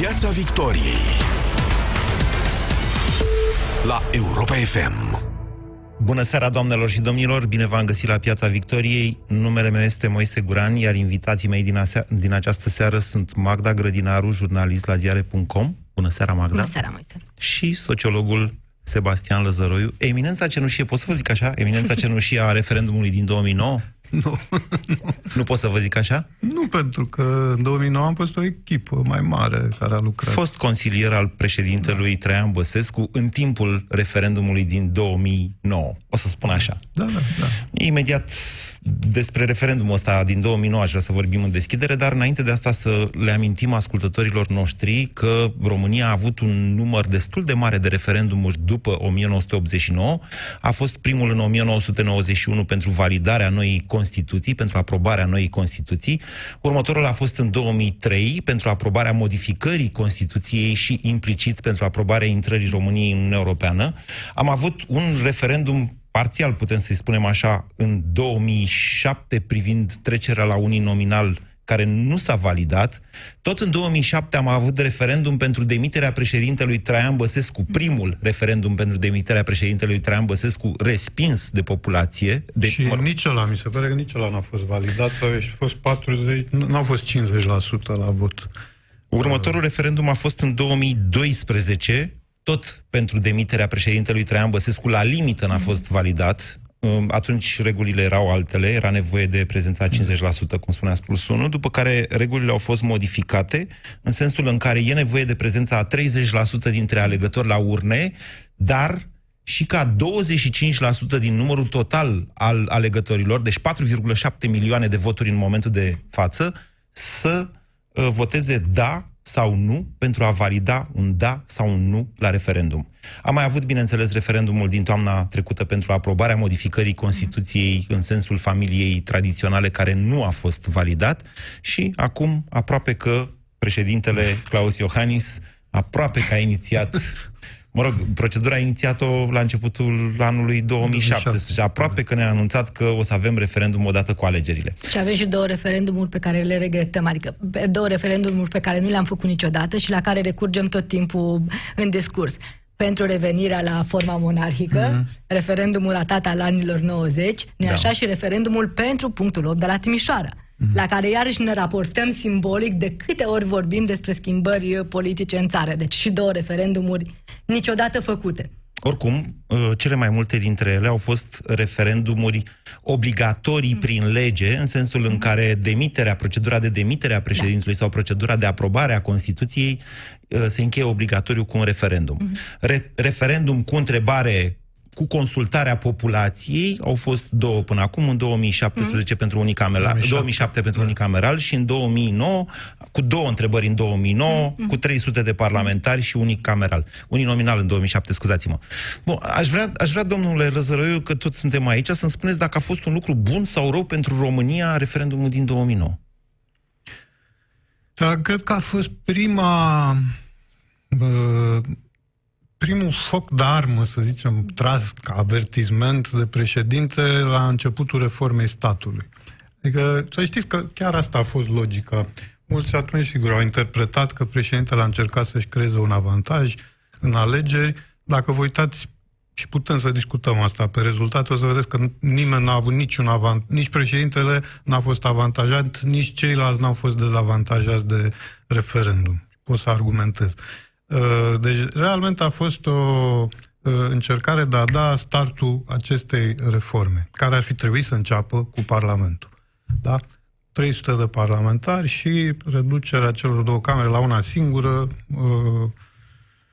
Piața Victoriei la Europa FM. Bună seara, doamnelor și domnilor! Bine v-am găsit la Piața Victoriei. Numele meu este Moise Guran, iar invitații mei din, asea, din această seară sunt Magda Grădinaru, jurnalist la ziare.com. Bună seara, Magda! Bună seara, Moise! Și sociologul Sebastian Lăzăroiu. Eminența cenușie, pot să vă zic așa? Eminența cenușie a referendumului din 2009? Nu, nu. Nu pot să vă zic așa? Nu, pentru că în 2009 am fost o echipă mai mare care a lucrat. Fost consilier al președintelui da. Traian Băsescu în timpul referendumului din 2009. O să spun așa. Da, da, da. Imediat despre referendumul ăsta din 2009 aș vrea să vorbim în deschidere, dar înainte de asta să le amintim ascultătorilor noștri că România a avut un număr destul de mare de referendumuri după 1989. A fost primul în 1991 pentru validarea noii Constituții, pentru aprobarea noii Constituții. Următorul a fost în 2003 pentru aprobarea modificării Constituției și implicit pentru aprobarea intrării României în Uniunea Europeană. Am avut un referendum parțial, putem să-i spunem așa, în 2007 privind trecerea la uninominal care nu s-a validat. Tot în 2007 am avut referendum pentru demiterea președintelui Traian Băsescu, primul referendum pentru demiterea președintelui Traian Băsescu, respins de populație. De, și mă... nici ăla, mi se pare că nici ăla n-a fost validat, a fost 40, n-au fost 50% la vot. Următorul referendum a fost în 2012, tot pentru demiterea președintelui Traian Băsescu, la limită n-a fost validat. Um, atunci regulile erau altele, era nevoie de prezența 50%, cum spunea plus 1, după care regulile au fost modificate, în sensul în care e nevoie de prezența a 30% dintre alegători la urne, dar și ca 25% din numărul total al alegătorilor, deci 4,7 milioane de voturi în momentul de față, să uh, voteze da sau nu pentru a valida un da sau un nu la referendum. Am mai avut, bineînțeles, referendumul din toamna trecută pentru aprobarea modificării Constituției în sensul familiei tradiționale care nu a fost validat și acum aproape că președintele Claus Iohannis aproape că a inițiat Mă rog, procedura a inițiat-o la începutul anului 2017. Aproape că ne-a anunțat că o să avem referendum odată cu alegerile. Și avem și două referendumuri pe care le regretăm, adică două referendumuri pe care nu le-am făcut niciodată și la care recurgem tot timpul în discurs pentru revenirea la forma monarhică, mm-hmm. referendumul ratat al anilor 90, ne da. așa și referendumul pentru punctul 8 de la Timișoara mm-hmm. la care iarăși ne raportăm simbolic de câte ori vorbim despre schimbări politice în țară. Deci și două referendumuri niciodată făcute. Oricum, uh, cele mai multe dintre ele au fost referendumuri obligatorii mm. prin lege, în sensul în care demiterea, procedura de demitere a președintelui da. sau procedura de aprobare a Constituției uh, se încheie obligatoriu cu un referendum. Mm. Re- referendum cu întrebare cu consultarea populației au fost două până acum, în 2017 mm. pentru unicameral, 2007. 2007 pentru da. unicameral și în 2009, cu două întrebări în 2009, mm. cu 300 de parlamentari și unicameral. Uninominal în 2007, scuzați-mă. Bun, aș vrea, aș vrea, domnule Răzărăiu, că toți suntem aici, să-mi spuneți dacă a fost un lucru bun sau rău pentru România referendumul din 2009. Da, cred că a fost prima uh, primul foc de armă, să zicem, tras ca avertisment de președinte la începutul reformei statului. Adică, să știți că chiar asta a fost logica. Mulți atunci, sigur, au interpretat că președintele a încercat să-și creeze un avantaj în alegeri. Dacă vă uitați, și putem să discutăm asta pe rezultate, o să vedeți că nimeni n-a avut niciun avantaj, nici președintele n-a fost avantajat, nici ceilalți n-au fost dezavantajați de referendum. Pot să argumentez. Uh, deci, realmente a fost o uh, încercare de a da startul acestei reforme, care ar fi trebuit să înceapă cu Parlamentul. Da? 300 de parlamentari și reducerea celor două camere la una singură. Uh,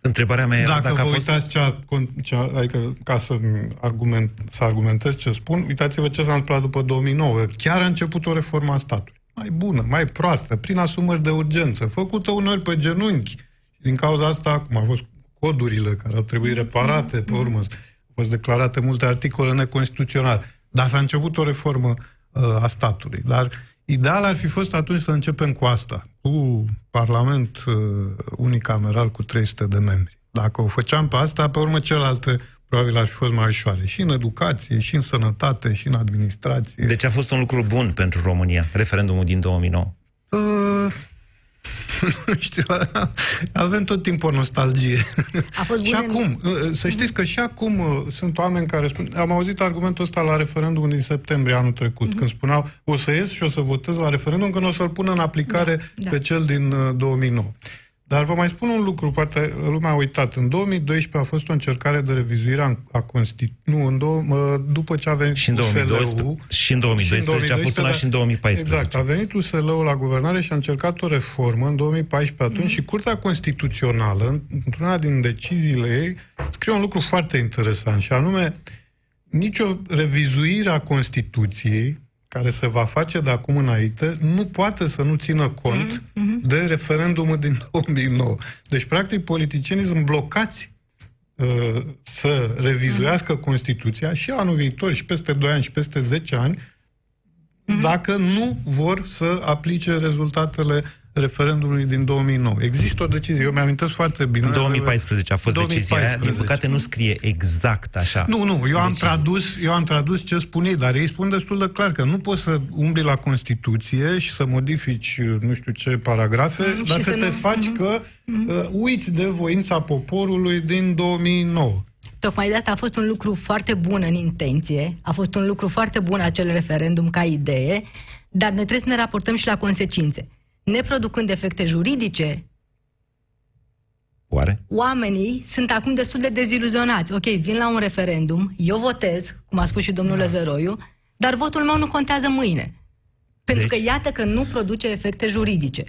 Întrebarea mea era dacă, dacă vă a fost... uitați cea, cea, adică ca să, argument, să argumentez ce spun, uitați-vă ce s-a întâmplat după 2009. Chiar a început o reformă a statului. Mai bună, mai proastă, prin asumări de urgență, făcută uneori pe genunchi, din cauza asta, cum au fost codurile care au trebuit reparate, pe urmă, au fost declarate multe articole neconstituționale. Dar s-a început o reformă uh, a statului. Dar ideal ar fi fost atunci să începem cu asta, cu Parlament uh, unicameral cu 300 de membri. Dacă o făceam pe asta, pe urmă celelalte probabil ar fi fost mai ușoare. Și în educație, și în sănătate, și în administrație. Deci a fost un lucru bun pentru România, referendumul din 2009? Uh, nu știu, avem tot timpul o nostalgie. A fost și bun acum, uh, să știți că și acum uh, sunt oameni care spun, am auzit argumentul ăsta la referendum din septembrie anul trecut, mm-hmm. când spuneau, o să ies și o să votez la referendum, când o să-l pun în aplicare da, da. pe cel din uh, 2009. Dar vă mai spun un lucru, poate lumea a uitat. În 2012 a fost o încercare de revizuire a Constituției. Nu, în două, după ce a venit și în 2012, și în 2012, și în 2012 a fost una și în 2014. Exact, a venit USL-ul la guvernare și a încercat o reformă în 2014 atunci mm. și Curtea Constituțională, într-una din deciziile ei, scrie un lucru foarte interesant și anume nicio revizuire a Constituției care se va face de acum înainte nu poate să nu țină cont mm-hmm. De referendumul din 2009. Deci, practic, politicienii sunt blocați uh, să revizuiască mm-hmm. Constituția și anul viitor, și peste 2 ani, și peste 10 ani, mm-hmm. dacă nu vor să aplice rezultatele referendumului din 2009. Există o decizie, eu mi-am foarte bine. În 2014 a fost 2014. decizia aia, din păcate nu scrie exact așa. Nu, nu, eu am, tradus, eu am tradus ce spune ei, dar ei spun destul de clar că nu poți să umbli la Constituție și să modifici nu știu ce paragrafe, mm, dar să, să te nu... faci mm-hmm. că mm-hmm. uh, uiți de voința poporului din 2009. Tocmai de asta a fost un lucru foarte bun în intenție, a fost un lucru foarte bun acel referendum ca idee, dar noi trebuie să ne raportăm și la consecințe neproducând efecte juridice, Oare? Oamenii sunt acum destul de deziluzionați. Ok, vin la un referendum, eu votez, cum a spus și domnul da. Lăzăroiu, dar votul meu nu contează mâine. Pentru deci... că iată că nu produce efecte juridice.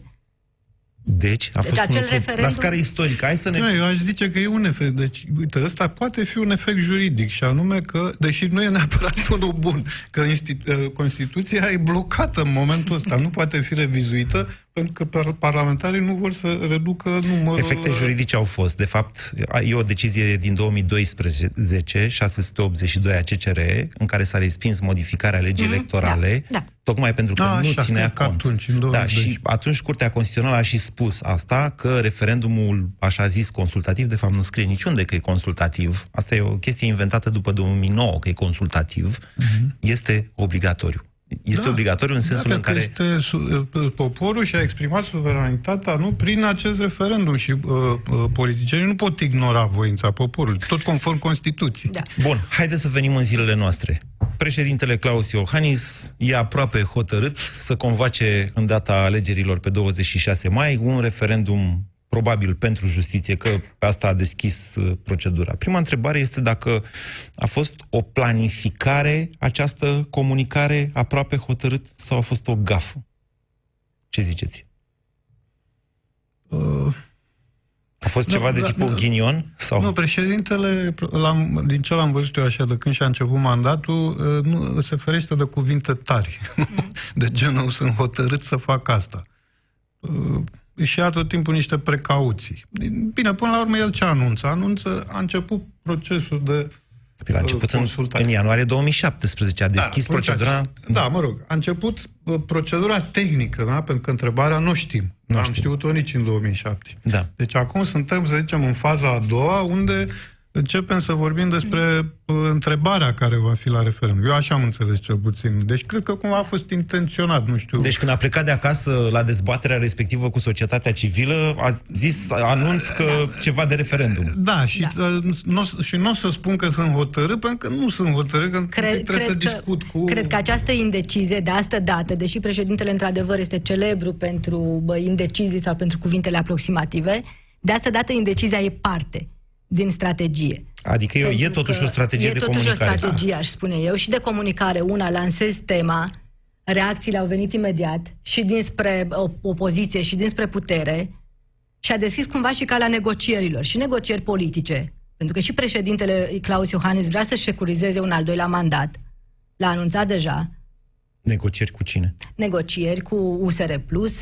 Deci, a deci fost acel un efect, referendum... la scară istorică. Hai să ne... Nu, eu aș zice că e un efect. Deci, uite, ăsta poate fi un efect juridic și anume că, deși nu e neapărat unul bun, că institu- ă, Constituția e blocată în momentul ăsta, nu poate fi revizuită pentru că parlamentarii nu vor să reducă numărul... Efecte juridice au fost. De fapt, e o decizie din 2012, 682 a CCR, în care s-a respins modificarea legii mm-hmm. electorale, da, da. tocmai pentru că a, nu ținea cont. Atunci, în da, și atunci Curtea Constituțională a și spus asta, că referendumul, așa zis, consultativ, de fapt nu scrie niciunde că e consultativ, asta e o chestie inventată după 2009, că e consultativ, mm-hmm. este obligatoriu. Este da, obligatoriu în sensul în care... Este poporul și-a exprimat suveranitatea, nu, prin acest referendum și uh, uh, politicienii nu pot ignora voința poporului, tot conform Constituției. Da. Bun, haideți să venim în zilele noastre. Președintele Claus Iohannis e aproape hotărât să convoace în data alegerilor pe 26 mai un referendum probabil pentru justiție, că pe asta a deschis uh, procedura. Prima întrebare este dacă a fost o planificare această comunicare aproape hotărât sau a fost o gafă? Ce ziceți? Uh... A fost ceva de tipul da, ghinion? Sau? Nu, președintele, l-am, din ce l-am văzut eu așa, de când și-a început mandatul, uh, nu, se ferește de cuvinte tari. de genul, sunt hotărât să fac asta. Uh, își ia tot timpul niște precauții. Bine, până la urmă el ce anunță? Anunță, a început procesul de Păi la început în, în ianuarie 2017 a da, deschis da, procedura... Da, mă rog, a început uh, procedura tehnică, da? pentru că întrebarea nu știm. Nu Am știut-o nici în 2007. Da. Deci acum suntem, să zicem, în faza a doua, unde începem să vorbim despre uh, întrebarea care va fi la referendum. Eu așa am înțeles cel puțin. Deci cred că cumva a fost intenționat, nu știu. Deci când a plecat de acasă la dezbaterea respectivă cu societatea civilă, a zis, anunț că ceva de referendum. Da, și, da. Uh, nu, și nu o să spun că sunt hotărât, pentru că nu sunt hotărât, că cred, trebuie cred să discut cu... Cred că această indecizie de astă dată, deși președintele într-adevăr este celebru pentru bă, indecizii sau pentru cuvintele aproximative, de asta dată indecizia e parte din strategie. Adică eu, e totuși o strategie de comunicare. E totuși o strategie, aș spune eu, și de comunicare. Una, lansez tema, reacțiile au venit imediat și dinspre opoziție și dinspre putere și a deschis cumva și calea negocierilor și negocieri politice. Pentru că și președintele Claus Iohannis vrea să-și securizeze un al doilea mandat. L-a anunțat deja. Negocieri cu cine? Negocieri cu USR Plus,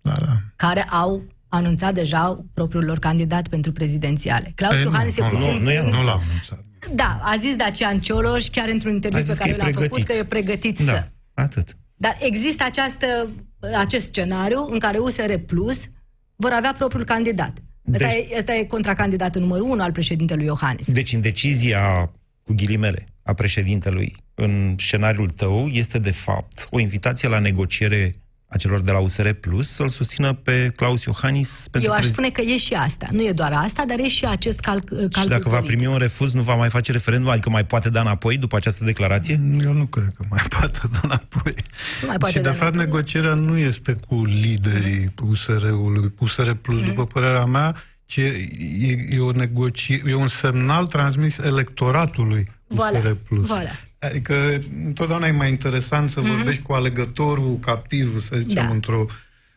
da, da. care au anunțat deja propriul lor candidat pentru prezidențiale. Claus păi Iohannis e puțin... Nu, nu, nu l-a anunțat. Da, a zis Dacian Cioloș, chiar într-un interviu pe care l-a făcut, că e pregătit da, să... atât. Dar există această, acest scenariu în care USR Plus vor avea propriul candidat. Deci, asta, e, asta e contracandidatul numărul unu al președintelui Iohannis. Deci în decizia, cu ghilimele, a președintelui în scenariul tău este de fapt o invitație la negociere a celor de la USR Plus să-l susțină pe Claus Iohannis pentru Eu aș prezi- spune că e și asta. Nu e doar asta, dar e și acest calc, calcul Și dacă va politic. primi un refuz, nu va mai face referendum? Adică mai poate da înapoi după această declarație? Eu nu cred că mai poate da înapoi. Nu mai poate și, de da fapt, înapoi. negocierea nu este cu liderii USR-ului, USR Plus, Mhm. după părerea mea, ci e, e, e, o negocie, e un semnal transmis electoratului Voilà, USR Plus. voilà. Adică întotdeauna e mai interesant să vorbești cu alegătorul captiv, să zicem, Mhm. Da. într-o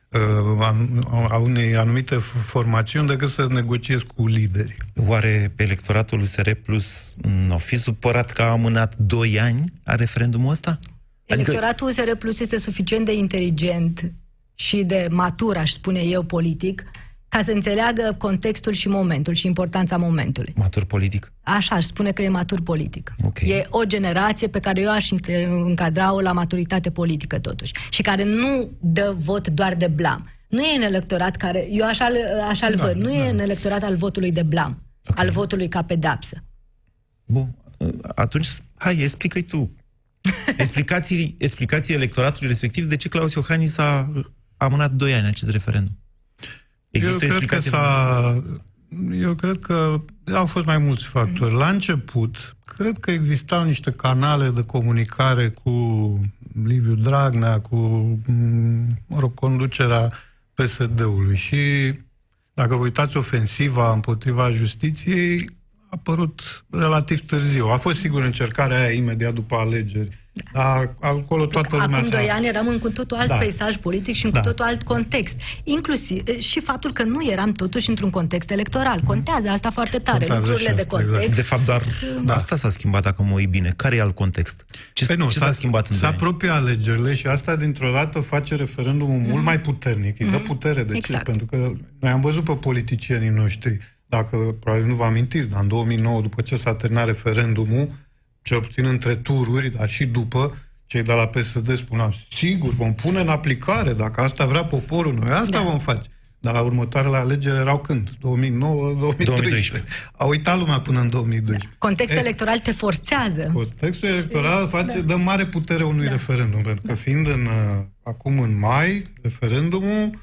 uh, a, a unei anumite f- formațiuni decât să negociezi cu liderii. Oare pe electoratul USR Plus nu fi supărat că a amânat 2 ani a referendumul ăsta? Adică Electoratul USR Plus este suficient de inteligent și de matur, aș spune eu, politic, ca să înțeleagă contextul și momentul și importanța momentului. matur politic. Așa aș spune că e matur politic. Ok. E o generație pe care eu aș încadra-o la maturitate politică totuși și care nu dă vot doar de blam. Nu e în electorat care, eu așa-l, așa-l Da, văd, nu e în electorat al votului de blam, Ok. al votului ca pedapsă. Bun, atunci, hai, explică-i tu. Explicații, explicații electoratului respectiv de ce Claus Iohannis a amânat 2 ani acest referendum. Există eu o cred că explicație? s-a... Eu cred că au fost mai mulți factori. La început, cred că existau niște canale de comunicare cu Liviu Dragnea, cu, m, mă rog, conducerea PSD-ului. Și dacă vă uitați ofensiva împotriva justiției, a apărut relativ târziu. A fost sigur încercarea aia imediat după alegeri. Dar acolo toată lumea Acum s-a... doi ani eram în cu totul alt Da. peisaj politic și în Da. cu totul alt context. Inclusiv e, și faptul că nu eram totuși într-un context electoral. Contează asta foarte tare. Contează Lucrurile și de asta, exact. context. De fapt, doar Da. asta s-a schimbat, dacă mă uit bine. Care e alt context? Ce, Păi nu, ce s-a, schimbat în Se doi ani? apropie alegerile și asta dintr-o dată face referendumul mult mai puternic. Îi dă putere. De Exact. ce? Pentru că noi am văzut pe politicienii noștri, dacă probabil nu vă amintiți, dar în 2009, după ce s-a terminat referendumul, cel puțin între tururi, dar și după, cei de la PSD spuneau, sigur, vom pune în aplicare, dacă asta vrea poporul, noi asta Da. vom face. Dar la următoarele alegeri erau când? 2009-2012. 2012. A uitat lumea până în 2012. Contextul E, electoral te forțează. Contextul electoral face, dă mare putere unui Da. referendum, pentru că fiind în, uh, acum în mai, referendumul,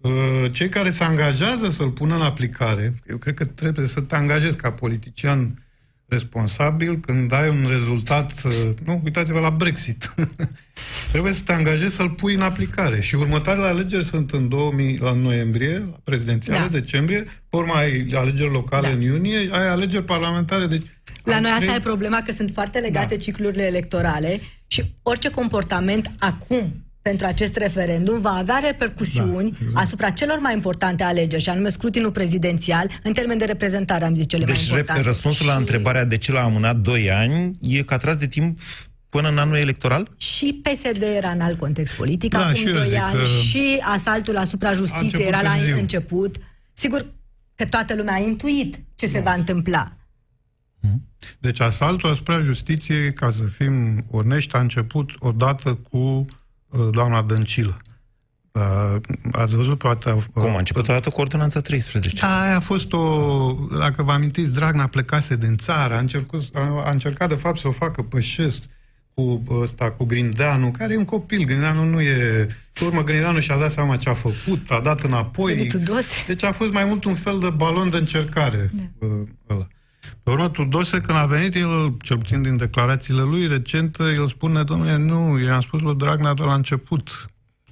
uh, cei care se angajează să-l pună în aplicare, eu cred că trebuie să te angajezi ca politician responsabil când ai un rezultat, uh, nu, uitați-vă la Brexit. trebuie să te angajezi să-l pui în aplicare. Și următoarele alegeri sunt în 2000, la noiembrie, la prezidențiale, Da. decembrie, pe urmă ai alegeri locale Da. în iunie, ai alegeri parlamentare, deci La am noi asta trei- e problema, că sunt foarte legate Da. ciclurile electorale și orice comportament acum pentru acest referendum va avea repercusiuni Da, exact. asupra celor mai importante alegeri, și anume scrutinul prezidențial, în termen de reprezentare, am zis cele mai Deci, importante. rep- răspunsul la Și- întrebarea de ce l-a amânat 2 ani e că a tras de timp până în anul electoral? Și PSD era în alt context politic, Da, acum și eu doi zic ani, că și asaltul asupra justiției început era la târziu. început. Sigur că toată lumea a intuit ce Da. se va întâmpla. Deci asaltul asupra justiției, ca să fim onești, a început odată cu uh, doamna Dăncilă. Uh, ați văzut poate... Uh, Cum a început odată cu ordonanța 13? Da, aia a fost o... Dacă vă amintiți, Dragnea plecase din țară, a încercat, a, a încercat de fapt să o facă pe șest cu ăsta, cu Grindeanu, care e un copil. Grindeanu nu e... Pe urmă, Grindeanu și-a dat seama ce a făcut, a dat înapoi. Cu Tudose. Deci a fost mai mult un fel de balon de încercare. Da. Ăla. Pe urmă, Tudose, când a venit, el, cel puțin din declarațiile lui recente, el spune, domnule, nu, eu am spus lui Dragnea de la început,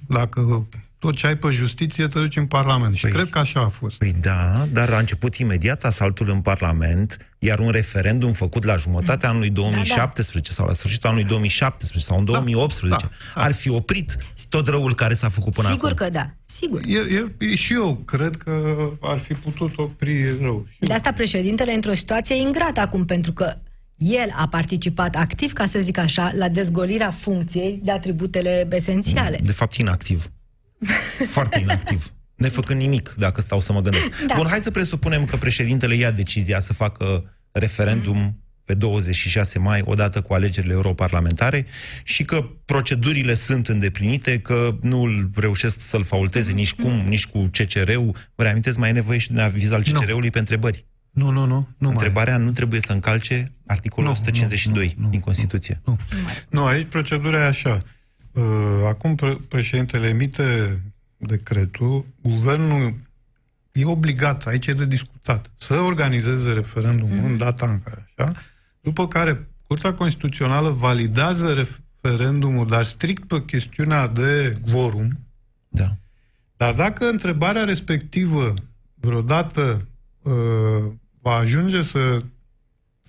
dacă tot ce ai pe justiție te duci în Parlament. Și Păi- cred că așa a fost. Păi da, dar a început imediat asaltul în Parlament, iar un referendum făcut la jumătatea anului 2017 sau la sfârșitul anului 2017 sau în 2018 da. ar fi oprit tot răul care s-a făcut până Sigur acum. că da, sigur. Eu, eu, și eu cred că ar fi putut opri rău. Și De asta președintele e într-o situație ingrată acum, pentru că el a participat activ, ca să zic așa, la dezgolirea funcției de atributele esențiale. De fapt, inactiv. Foarte inactiv. Nefăcând nimic, dacă stau să mă gândesc. Da. Bun, hai să presupunem că președintele ia decizia să facă referendum pe 26 mai, odată cu alegerile europarlamentare, și că procedurile sunt îndeplinite, că nu îl reușesc să-l faulteze nici cum, nici cu CCR-ul. Vă reamintesc, mai e nevoie și de aviz al CCR-ului pe întrebări. Nu, nu, nu. nu Întrebarea nu trebuie să încalce articolul Nu, 152 nu, nu, din Constituție. Nu. nu, aici procedura e așa. Uh, acum pre- președintele emite decretul, guvernul e obligat, aici e de discutat, să organizeze referendumul mm. în data în care, așa, după care Curtea Constituțională validează referendumul, dar strict pe chestiunea de quorum. Da. Dar dacă întrebarea respectivă vreodată uh, va ajunge să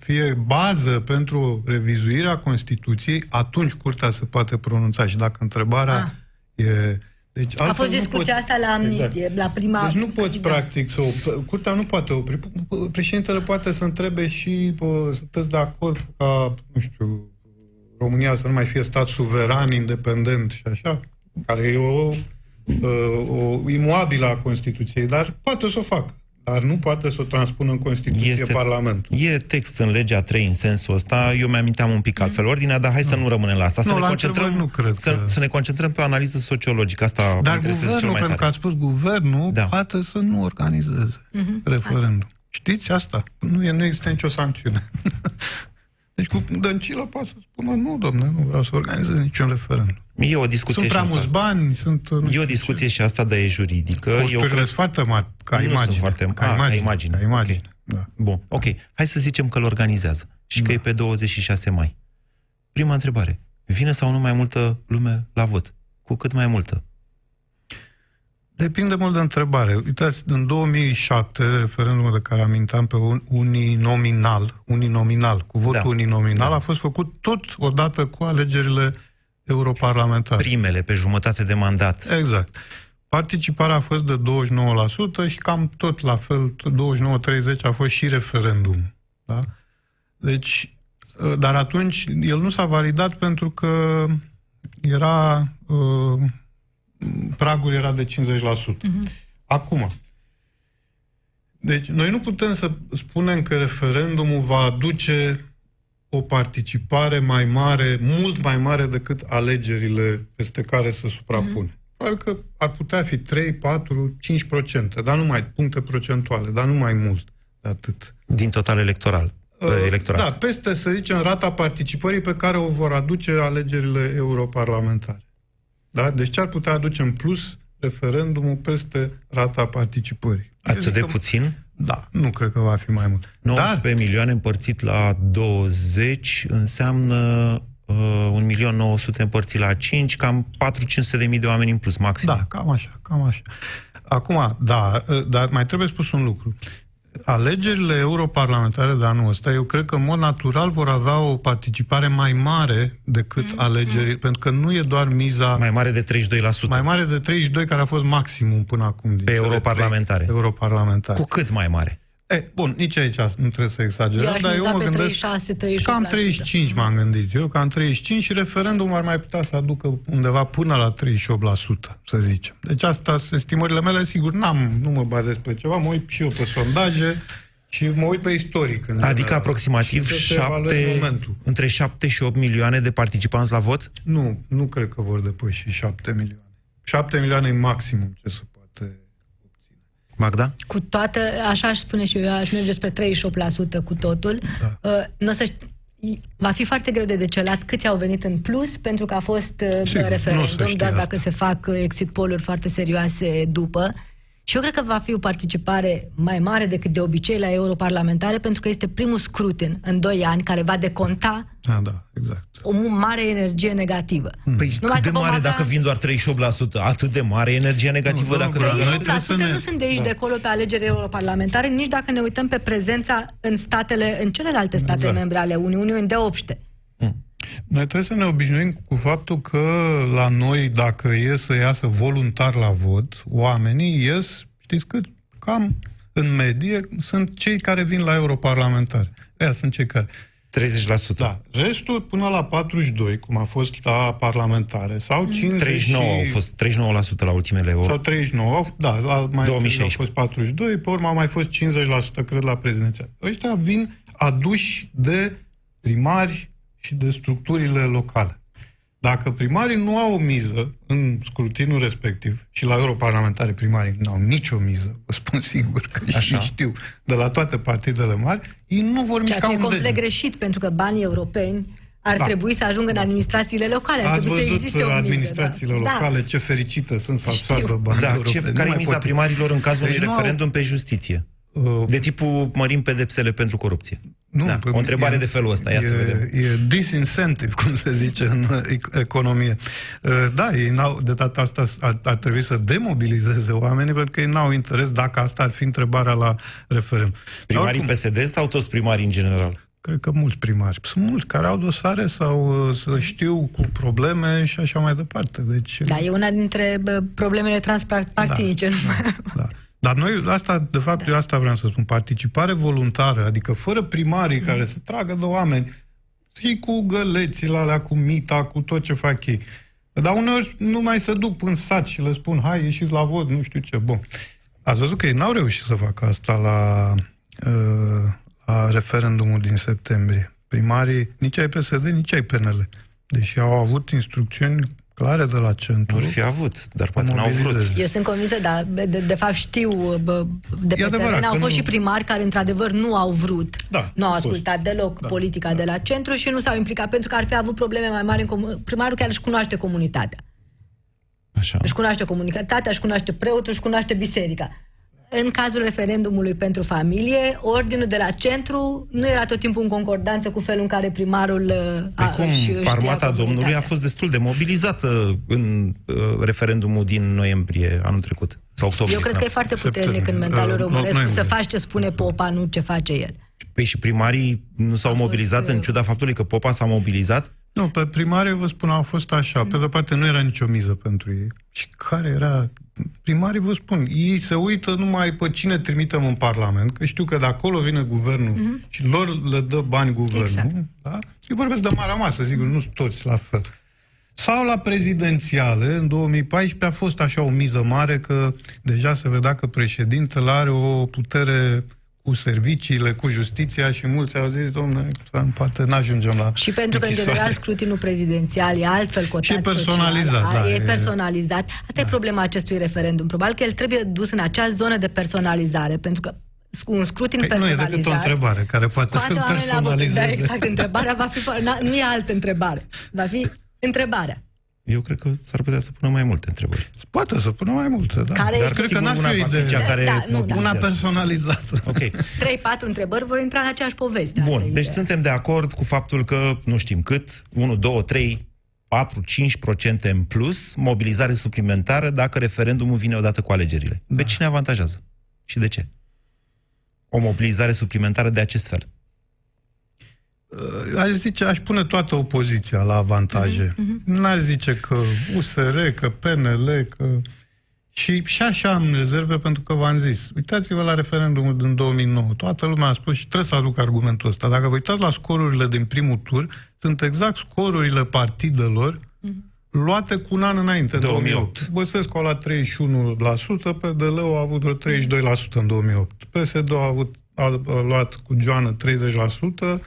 fie bază pentru revizuirea Constituției, atunci Curtea se poate pronunța. Și dacă întrebarea Ah. e... Deci, A altfel fost nu discuția poți- asta la amnistie, Exact. la prima... Deci nu poți, Da. practic, să op- Curtea nu poate opri. Președintele poate să întrebe și bă, sunteți de acord ca, nu știu, România să nu mai fie stat suveran, independent și așa, care e o, uh, o imuabilă a Constituției, dar poate să o facă. Dar nu poate să o transpună în Constituție Este- Parlamentul. E text în legea 3 în sensul ăsta, eu mi-aminteam un pic altfel ordinea, dar hai să nu rămânem la asta, să, Nu, ne, la concentrăm, întrebări nu cred să, că- să ne concentrăm pe o analiză sociologică. Asta mă Dar interesează cel guvernul, mai pentru că tare. ați spus guvernul, Da. da. poate să nu organizeze referendum. Știți asta? Nu, e, nu există nicio sancțiune. deci cu Dăncilă poate să spună, nu, domne, nu vreau să organizez niciun referendum. E o discuție Sunt și prea asta. mulți bani, sunt... nu E știu o discuție și asta de juridică. ce. Eu Costurile cred... sunt foarte mari, ca Nu imagine. sunt foarte- ca, a, ca imagine imagine, Ca imagine. ok. Da. Bun, ok. Hai să zicem că îl organizează și că Da. e pe 26 mai. Prima întrebare. Vine sau nu mai multă lume la vot? Cu cât mai multă? Depinde mult de întrebare. Uitați, în 2007, referendumul de care aminteam pe un uninominal, uninominal, cu votul Da. uninominal, Da. a fost făcut tot odată cu alegerile europarlamentare. Primele pe jumătate de mandat. Exact. Participarea a fost de 29% și cam tot la fel, 29-30 a fost și referendum. Da? Deci, ă, dar atunci el nu s-a validat pentru că era uh, pragul era de 50%. Acum, deci noi nu putem să spunem că referendumul va aduce o participare mai mare, mult mai mare decât alegerile peste care se suprapune. Probabil că ar putea fi 3, 4, 5%, dar nu mai puncte procentuale, dar nu mai mult de atât. Din total electoral. Uh, electorat. Da, peste, să zicem, rata participării pe care o vor aduce alegerile europarlamentare. Da? Deci ce ar putea aduce în plus referendumul peste rata participării? Eu Atât zic de că- puțin? Da, nu cred că va fi mai mult. 19 Dar, milioane împărțit la 20 înseamnă uh, 1.900.000 împărțit la 5, cam 400 de mii de oameni în plus, maxim. da, cam așa, cam așa. Acum, da, dar mai trebuie spus un lucru. Alegerile europarlamentare de anul ăsta, eu cred că în mod natural vor avea o participare mai mare decât alegerile, pentru că nu e doar miza Mai mare de 32%. mai mare de 32, care a fost maximum până acum. Din Pe cele europarlamentare. trei Europarlamentare. Cu cât mai mare? E, bun, nici aici nu trebuie să exagerăm, Eu aș dar eu miza mă pe gândesc 36, 38%. cam 35 m-am gândit eu, cam 35 și referendumul ar mai putea să aducă undeva până la 38%, să zicem. Deci asta sunt estimările mele, sigur, n-am, nu mă bazez pe ceva, mă uit și eu pe sondaje și mă uit pe istoric. în Adică general. aproximativ Și trebuie să evaluez 7, momentul. între 7 și 8 milioane de participanți la vot? Nu, nu cred că vor depăși 7 milioane. 7 milioane e maximum ce se poate Magda? Cu toată, așa aș spune și eu, eu aș merge spre 38% cu totul. Da. Uh, n o să ști- Va fi foarte greu de decelat câți au venit în plus, pentru că a fost uh, Sigur, nu o să referendum, știi doar asta. dacă se fac uh, exit poll-uri foarte serioase după. Și eu cred că va fi o participare mai mare decât de obicei la europarlamentare, pentru că este primul scrutin în 2 ani care va deconta Ah, da, exact. o mare energie negativă. Păi Numai cât de că vom mare avea- dacă vin doar 38%? Atât de mare energia negativă Nu, dacă nu, vin noi doar... 38% trebuie să ne- nu sunt de aici da. de acolo pe alegeri europarlamentare, nici dacă ne uităm pe prezența în statele, în celelalte state Exact. membre ale Uniunii, unde obște. Noi trebuie să ne obișnuim cu faptul că la noi, dacă e să iasă voluntar la vot, oamenii ies, știți cât? Cam în medie sunt cei care vin la europarlamentare. Aia sunt cei care... 30%. Da, restul până la 42, cum a fost la parlamentare, sau 50 39 și... au fost 39% la ultimele euro. Sau 39, au- da, la, mai 2016. au fost 42, pe urmă au mai fost 50%, cred, la prezidenția. Ăștia vin aduși de primari și de structurile locale. Dacă primarii nu au o miză în scrutinul respectiv, și la europarlamentare primarii nu au nicio miză, vă spun sigur că Așa. și știu, de la toate partidele mari, ei nu vor Ceea mișca ce e un complet deget. greșit, pentru că banii europeni ar Da. trebui să ajungă în administrațiile locale. Ar Ați trebui să văzut existe o miză. administrațiile da. locale, ce fericite sunt să Știu. absoarbă bani Da, ce, europeni. care Nu e mai miza pot. primarilor în cazul Deci unui nu au- referendum pe justiție? Uh, De tipul mărim pedepsele pentru corupție. Nu, da, pe- o întrebare e- de felul ăsta, ia e, să vedem. E disincentive, cum se zice în ec- economie. Uh, Da, ei n-au, de data asta ar, ar trebui să demobilizeze oamenii, pentru că ei n-au interes dacă asta ar fi întrebarea la referendum. Dar Primarii oricum, PSD sau toți primarii în general? Cred că mulți primari. Sunt mulți care au dosare sau uh, să știu cu probleme și așa mai departe. Deci, Da, e una dintre bă, problemele transpartinice. Da, da. Dar noi, asta, de fapt, eu asta vreau să spun, participare voluntară, adică fără primarii Mm. care să tragă de oameni, și cu gălețile alea, cu mita, cu tot ce fac ei. Dar uneori nu mai se duc în sat și le spun, hai, ieșiți la vot, nu știu ce. Bun. Ați văzut că ei n-au reușit să facă asta la, uh, la referendumul din septembrie. Primarii, nici ai PSD, nici ai PNL. Deși au avut instrucțiuni clare de la centru. Vor fi avut, dar poate n-au vrut. mobilizeze. Eu sunt convinsă, dar de, de fapt știu bă, de pe adevărat teren. Au că fost nu- și primari care într-adevăr nu au vrut, Da, nu au au fost. ascultat deloc Da, politica de la centru și nu s-au implicat pentru că ar fi avut probleme mai mari în comun... Primarul chiar își cunoaște comunitatea. Așa. Își cunoaște comunitatea, își cunoaște preotul, își cunoaște biserica. În cazul referendumului pentru familie, ordinul de la centru nu era tot timpul în concordanță cu felul în care primarul uh, Pe cum își- își știa armata Domnului a comunitatea. fost destul de mobilizată în uh, referendumul din noiembrie anul trecut. Sau octombrie. Eu cred că e foarte puternic în Septembrie. mentalul Uh, românesc noiembrie. să faci ce spune popa, nu ce face el. Păi și primarii nu s-au A fost, mobilizat în uh, ciuda faptului că Popa s-a mobilizat? Nu, pe primarii, vă spun, au fost așa. Pe de-o parte, nu era nicio miză pentru ei. Și care era... Primarii, vă spun, ei se uită numai pe cine trimitem în Parlament, că știu că de acolo vine guvernul și lor le dă bani guvernul. Exact. Da? Eu vorbesc de marea masă, sigur, nu sunt toți la fel. Sau la prezidențiale, în 2014 a fost așa o miză mare că deja se vedea că președintele are o putere cu serviciile, cu justiția și mulți au zis, domnule, poate n-ajungem la Și pentru că, în închisoare." general, scrutinul prezidențial e altfel cotat Și e personalizat, social, da, e e- personalizat. Asta e problema acestui referendum. Probabil că el trebuie dus în acea zonă de personalizare, pentru că un scrutin Păi, nu e personalizat... decât o întrebare care poate scoate să oamenii la vot. personalizeze. Da, exact. Întrebarea va fi... fo- na- Nu e altă întrebare. Va fi întrebarea. Eu cred că s-ar putea să pună mai multe întrebări. Poate să pună mai multe, da. Care- Dar Dar cred că sigur, n-ar una fi o va fi idee. cea care Da, nu, da. mobilizează. Una personalizată. Ok. 3-4 întrebări vor intra în aceeași poveste. Asta Bun, e deci ideea. suntem de acord cu faptul că, nu știm cât, 1, 2, 3, 4, 5% în plus, mobilizare suplimentară dacă referendumul vine odată cu alegerile. Da. Pe cine avantajează? Și de ce? O mobilizare suplimentară de acest fel. Aș zice, aș pune toată opoziția la avantaje. Mhm, N-aș zice că USR, că PNL, că... Și, și așa am rezerve pentru că v-am zis. Uitați-vă la referendumul din 2009. Toată lumea a spus și trebuie să aduc argumentul ăsta. Dacă vă uitați la scorurile din primul tur, sunt exact scorurile partidelor Mhm. luate cu un an înainte, în 2008. 2008. Băsescu a luat 31%, PDL-ul a avut vreo 32% în 2008. PSD a, avut, a, a luat cu Joană 30%,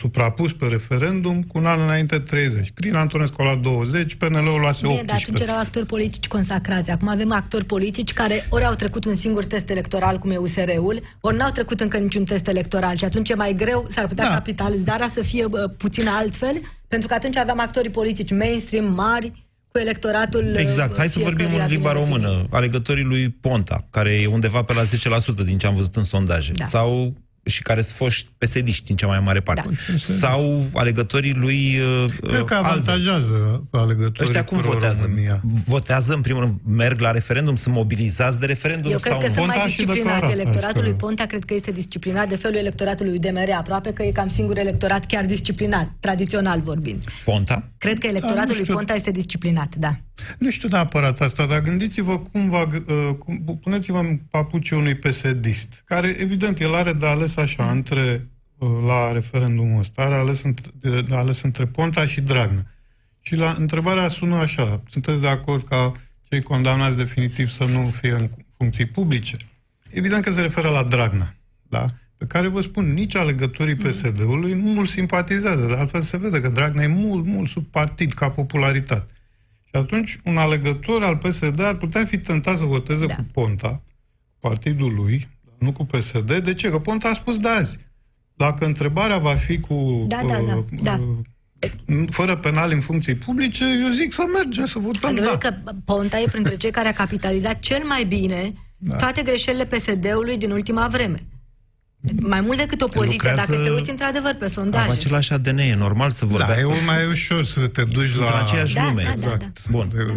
suprapus pe referendum, cu un an înainte 30. Crin Antonescu a luat 20, PNL-ul luase Bine, dar atunci 18. erau actori politici consacrați. Acum avem actori politici care ori au trecut un singur test electoral, cum e USR-ul, ori n-au trecut încă niciun test electoral. Și atunci e mai greu, s-ar putea Da. capitalizarea să fie bă, puțin altfel, pentru că atunci aveam actorii politici mainstream, mari, cu electoratul Exact. uh, Hai să vorbim fiecăruia în limba bine definit. română. Alegătorii lui Ponta, care e undeva pe la 10% din ce am văzut în sondaje. Da. Sau și care sunt foști pesediști în cea mai mare parte. Da. Sau alegătorii lui uh, Cred că Albe. avantajează alegătorii Ăștia cum votează? pro-România. Votează, în primul rând, merg la referendum, sunt mobilizați de referendum Eu cred sau că nu? sunt Ponta mai și disciplinați. declarat Electoratul azi lui că- Ponta cred că este disciplinat de felul electoratului UDMR aproape, că e cam singur electorat chiar disciplinat, tradițional vorbind. Ponta? Cred că Da, electoratul nu lui știu. Ponta este disciplinat, da. Nu știu neapărat asta, dar gândiți-vă cum va... Uh, cum, puneți-vă în papucii unui PSD-ist, care, evident, el are de ales așa, între, uh, la referendumul ăsta, are ales între, de, de ales între Ponta și Dragnea. Și la întrebarea sună așa, sunteți de acord ca cei condamnați definitiv să nu fie în funcții publice? Evident că se referă la Dragnea, da? pe care vă spun, nici alegătorii PSD-ului nu îl simpatizează, de altfel se vede că Dragnea e mult, mult sub partid ca popularitate. Și atunci un alegător al PSD ar putea fi tentat să voteze Da. cu Ponta, partidul lui, nu cu PSD. De ce? Că Ponta a spus de azi. Dacă întrebarea va fi cu Da, da, da, uh, da. uh, fără penal în funcții publice, eu zic să mergem, să votăm Adevărul da. că Ponta e printre cei care a capitalizat cel mai bine Da. toate greșelile PSD-ului din ultima vreme. Mai mult decât opoziția, Lucrează- dacă te uiți într-adevăr pe Au sondaje. același ADN, e normal să Da, vorbească. e mai ușor să te duci Sunt la... în aceeași Da, lume. da, da, Exact. Bun. De-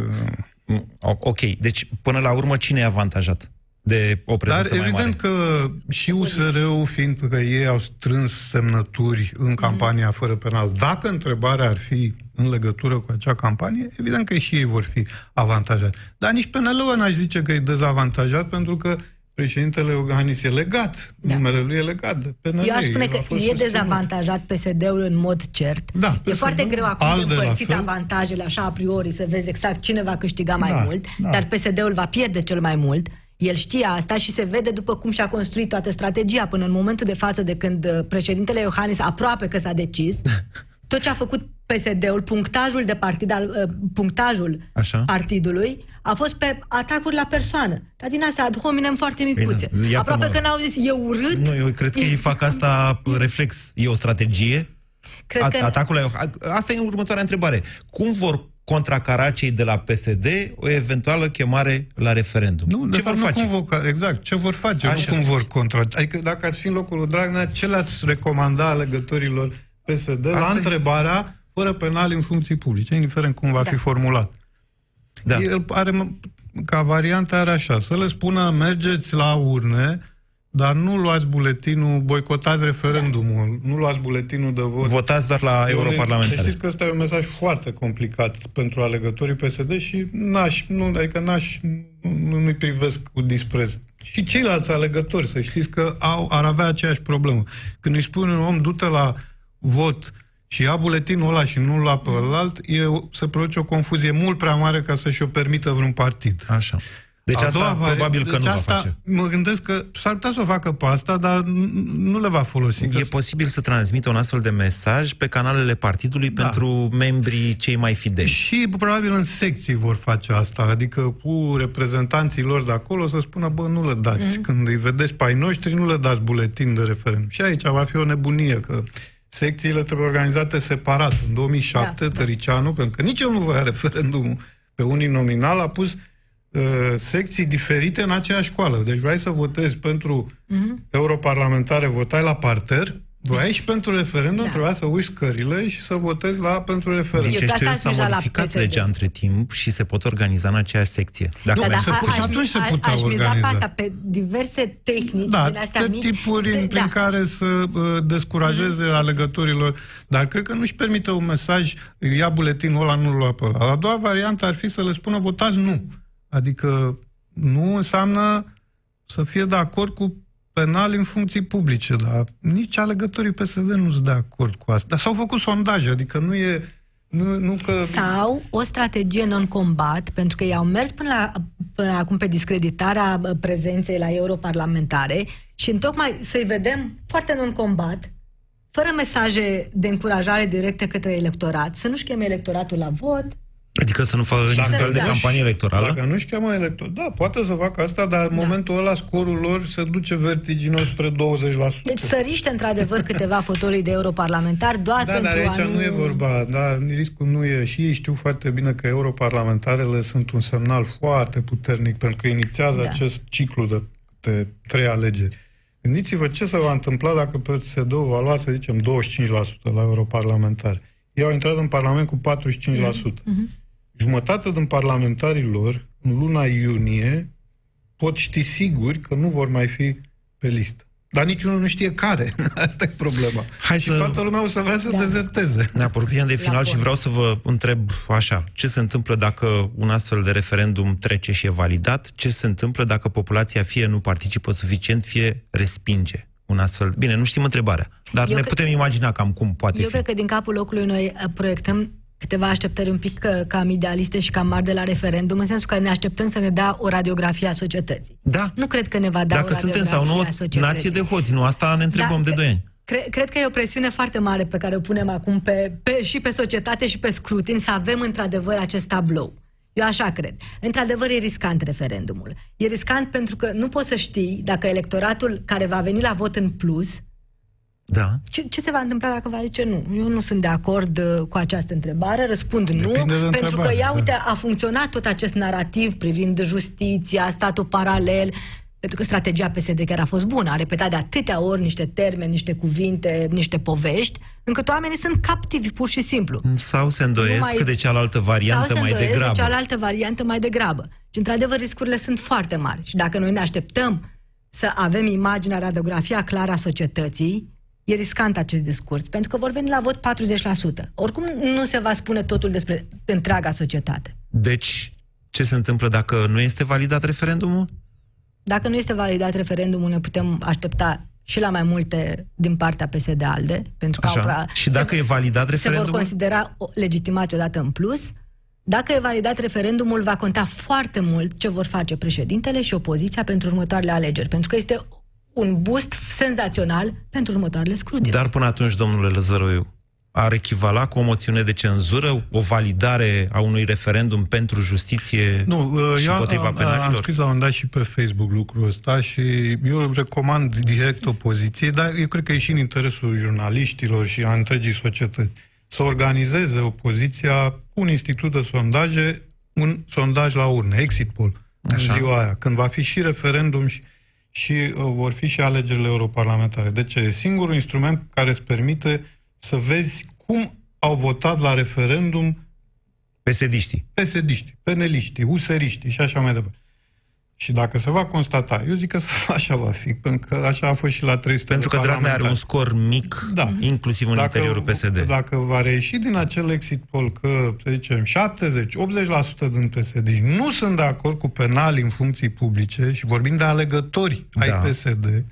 Mm, o- Ok, deci până la urmă cine e avantajat de o Dar prezență mai evident mare? că și USR-ul, fiind că ei au strâns semnături în campania fără penal, dacă întrebarea ar fi în legătură cu acea campanie, evident că și ei vor fi avantajați. Dar nici PNL-ul n-aș zice că e dezavantajat, pentru că președintele Iohannis e legat, Da. numele lui e legat de PNL. Eu aș spune El că a fost e susținut. dezavantajat PSD-ul în mod cert. Da, e foarte PSD-ul, greu acum de ALDE la împărțit fel. avantajele așa a priori, să vezi exact cine va câștiga mai Da, mult, da. dar PSD-ul va pierde cel mai mult. El știe asta și se vede după cum și-a construit toată strategia până în momentul de față de când uh, președintele Iohannis aproape că s-a decis. Tot ce a făcut PSD-ul, punctajul de partid al, uh, punctajul Așa. partidului a fost pe atacuri la persoană. Dar din astea ad hominem foarte micuțe. Bine, iată-mă. Aproape că n-au zis e urât. Nu, eu cred că ei fac asta reflex. E o strategie? Cred A- că- Atacul la... a- Asta e următoarea întrebare. Cum vor contracara cei de la PSD o eventuală chemare la referendum? Nu, de Ce fapt, vor nu face? cum vor, exact, ce vor face, Așa. nu cum vor contra. Adică dacă ați fi în locul lui Dragnea, ce le-ați recomanda alegătorilor PSD Asta la e- întrebarea fără penal în funcții publice, indiferent cum va Da. fi formulat. Da. El are, ca variantă are așa, să le spună mergeți la urne, dar nu luați buletinul, boicotați referendumul, nu luați buletinul de vot. Votați doar la Să europarlamentare. știți că ăsta e un mesaj foarte complicat pentru alegătorii PSD și n-aș, nu, adică n-aș, nu, nu-i privesc cu dispreț. Și ceilalți alegători, să știți că au, ar avea aceeași problemă. Când îi spune un om, du-te la vot și ia buletinul ăla și nu-l lua pe ălalt, e, se produce o confuzie mult prea mare ca să-și o permită vreun partid. Așa. Deci A asta doua vari- probabil că deci nu asta, va face. Mă gândesc că s-ar putea să o facă pe asta, dar n- nu le va folosi. că E posibil să transmită un astfel de mesaj pe canalele partidului Da. pentru membrii cei mai fideli. Și probabil în secții vor face asta, adică cu reprezentanții lor de acolo să spună, bă, nu le dați. Mm. Când îi vedeți pe ai noștri, nu le dați buletin de referendum. Și aici va fi o nebunie, că secțiile trebuie organizate separat. În 2007, Da, da, Tăricianu, pentru că nici el nu voia referendumul pe unii nominal, a pus uh, secții diferite în aceeași școală. Deci vrei să votezi pentru Mhm. europarlamentare, votai la parter, Voiai și pentru referendum, Da. trebuia să uiți scările și să votezi la pentru referendum. Din Eu ce pe știu eu, asta s-a aș miza la modificat PSD. legea între timp și se pot organiza în aceeași secție. Dacă Nu, Da, da, se a- pu- și aș- atunci se aș- putea aș miza pe organiza. asta, pe diverse tehnici Da, din astea de mici. tipuri de- prin da. care să uh, descurajeze alegătorilor. Dar cred că nu-și permite un mesaj, ia buletinul ăla, nu-l lua pe ăla. A doua variantă ar fi să le spună votați nu. Adică nu înseamnă să fie de acord cu penal în funcții publice, dar nici alegătorii PSD nu sunt de acord cu asta. Dar s-au făcut sondaje, adică nu e... Nu, nu că... Sau o strategie non-combat, pentru că ei au mers până, la, până acum pe discreditarea bă, prezenței la europarlamentare și întocmai să-i vedem foarte non-combat, fără mesaje de încurajare directe către electorat, să nu-și cheme electoratul la vot, Adică să nu facă niciun Dacă- fel de da. campanie electorală? Dacă nu-și cheamă elector, da, poate să facă asta, dar în Da. momentul ăla scorul lor se duce vertiginos spre 20%. deci săriște într-adevăr câteva fotolii de europarlamentar doar Da, pentru dar aici a nu... nu e vorba, da, riscul nu e. Și ei știu foarte bine că europarlamentarele sunt un semnal foarte puternic pentru că inițiază Da. acest ciclu de, de trei alegeri. Gândiți-vă ce se va întâmpla dacă PSD-ul va lua, să zicem, 25% la europarlamentari. Ei au intrat în Parlament cu 45%. Mhm. Jumătate din parlamentarii lor, în luna iunie, pot ști siguri că nu vor mai fi pe listă. Dar niciunul nu știe care. Asta e problema. Hai și să- toată lumea o să vrea să Da. dezerteze. Ne apropiem de final La și bun. vreau să vă întreb așa, ce se întâmplă dacă un astfel de referendum trece și e validat? Ce se întâmplă dacă populația fie nu participă suficient, fie respinge un astfel... Bine, nu știm întrebarea, dar Eu ne cre- putem imagina cam cum poate Eu fi. cred că din capul locului noi uh, proiectăm câteva așteptări un pic uh, cam idealiste și cam mari de la referendum, în sensul că ne așteptăm să ne dea o radiografie a societății. Da. Nu cred că ne va da Dacă o suntem radiografie sau nu a societății. nație de hoți, nu? Asta ne întrebăm Da, de doi ani. Cre- cred că e o presiune foarte mare pe care o punem acum pe, pe, și pe societate și pe scrutin să avem într-adevăr acest tablou. Eu așa cred. Într-adevăr e riscant referendumul. E riscant pentru că nu poți să știi dacă electoratul care va veni la vot în plus Da. Ce, ce se va întâmpla dacă va zice nu? Eu nu sunt de acord uh, cu această întrebare, răspund nu, Depinde de pentru că, întrebare, ia da. uite, a funcționat tot acest narativ privind justiția, statul paralel, pentru că strategia PSD chiar a fost bună, a repetat de atâtea ori niște termeni, niște cuvinte, niște povești, încât oamenii sunt captivi pur și simplu. Sau se îndoiesc Nu mai- de cealaltă variantă sau se mai îndoiesc degrabă. de cealaltă variantă mai degrabă. Și într-adevăr riscurile sunt foarte mari. Și dacă noi ne așteptăm să avem imaginea, radiografia clară a societății, e riscant acest discurs, pentru că vor veni la vot 40%. Oricum nu se va spune totul despre întreaga societate. Deci, ce se întâmplă dacă nu este validat referendumul? Dacă nu este validat referendumul, ne putem aștepta și la mai multe din partea PSD-ALDE, pentru că Așa. au prea- Și dacă se- e validat se referendumul? vor considera o- legitimați odată în plus. Dacă e validat referendumul, va conta foarte mult ce vor face președintele și opoziția pentru următoarele alegeri, pentru că este un boost senzațional pentru următoarele scrutine. Dar până atunci, domnule Lăzăroiu, ar echivala cu o moțiune de cenzură o validare a unui referendum pentru justiție Nu, uh, și eu împotriva am, am penalilor? scris la un dat și pe Facebook lucrul ăsta și eu recomand direct opoziției, dar eu cred că e și în interesul jurnaliștilor și a întregii societăți să organizeze opoziția cu un institut de sondaje, un sondaj la urne, exit poll, Așa. în ziua aia, când va fi și referendum și, și uh, vor fi și alegerile europarlamentare. Deci e singurul instrument care îți permite să vezi cum au votat la referendum PSD-știi. PSD-știi, peneliștii, useriștii și așa mai departe. Și dacă se va constata, eu zic că așa va fi, pentru că așa a fost și la 300 Pentru că de Dragnea are un parlamentari. scor mic, Da. inclusiv în interiorul PSD. Dacă va reieși din acel exit poll că, să zicem, 70-80% din PSD nu sunt de acord cu penali în funcții publice și vorbim de alegători ai Da. PSD,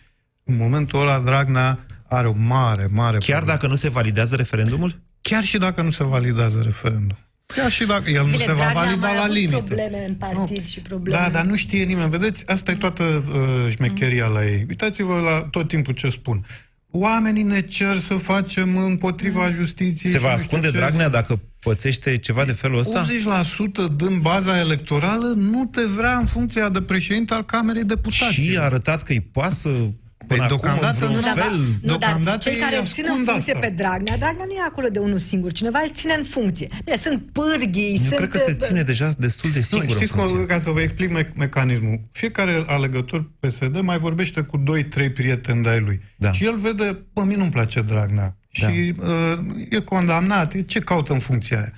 în momentul ăla Dragnea are o mare, mare Chiar problemă. dacă nu se validează referendumul? Chiar și dacă nu se validează referendum. Chiar și dacă el nu Bine, se va Dragnea a valida mai la avut limite. probleme în partid Nu. și probleme- Da, dar nu știe nimeni. Vedeți, asta e toată uh, șmecheria la ei. Uitați-vă la tot timpul ce spun. Oamenii ne cer să facem împotriva justiției. Se și va nu știu ascunde ce. Dragnea dacă pățește ceva de felul ăsta? 80% din baza electorală nu te vrea în funcția de președinte al Camerei Deputaților. Și a arătat că îi pasă până Păi, acum deocamdată în nu, vreun dar- fel. Nu, dar Deocamdată cei ei care îl țin în ascund funcție asta. pe Dragnea, Dragnea nu e acolo de unul singur, cineva îl ține în funcție. Bine, sunt pârghii, Eu sunt... cred că se uh, ține deja destul de Nu, singur în știți funcție. cum, ca să vă explic me- mecanismul. Fiecare alegător PSD mai vorbește cu 2-3 prieteni de-ai lui. Da. Și el vede, bă, mie nu-mi place Dragnea. Da. Și uh, e condamnat, e- ce caută în funcția aia?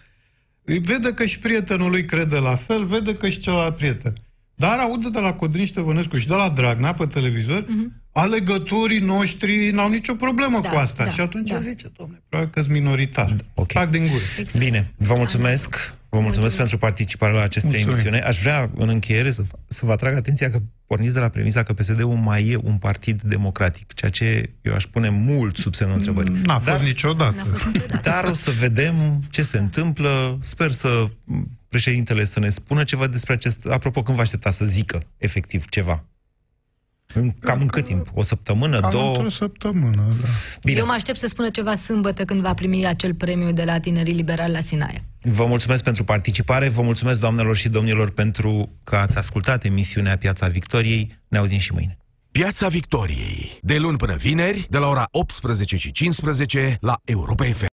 Îi Vede că și prietenul lui crede la fel, vede că și celălalt prieten. Dar aude de la Codrin Ștefănescu și de la Dragnea pe televizor, alegătorii noștri n-au nicio problemă Da, cu asta. da, și atunci da. zice, domnule, probabil că sunt minoritar. ok. Tac din gură. Exact. Bine, vă mulțumesc. Vă mulțumesc pentru participarea la aceste Mulțumim. emisiune. Aș vrea, în încheiere, să, să vă atrag atenția că porniți de la premisa că PSD-ul mai e un partid democratic, ceea ce eu aș pune mult sub semnul întrebării. N-a fost Dar- niciodată. N-a fost niciodată. Dar o să vedem ce se întâmplă. Sper să m, președintele să ne spună ceva despre acest... Apropo, când vă aștepta să zică efectiv ceva? În, cam în cât timp? O săptămână? Cam două? într-o săptămână, da. Bine. Eu mă aștept să spună ceva sâmbătă când va primi acel premiu de la tinerii liberali la Sinaia. Vă mulțumesc pentru participare, vă mulțumesc doamnelor și domnilor pentru că ați ascultat emisiunea Piața Victoriei. Ne auzim și mâine. Piața Victoriei. De luni până vineri, de la ora 18 și 15 la Europa FM.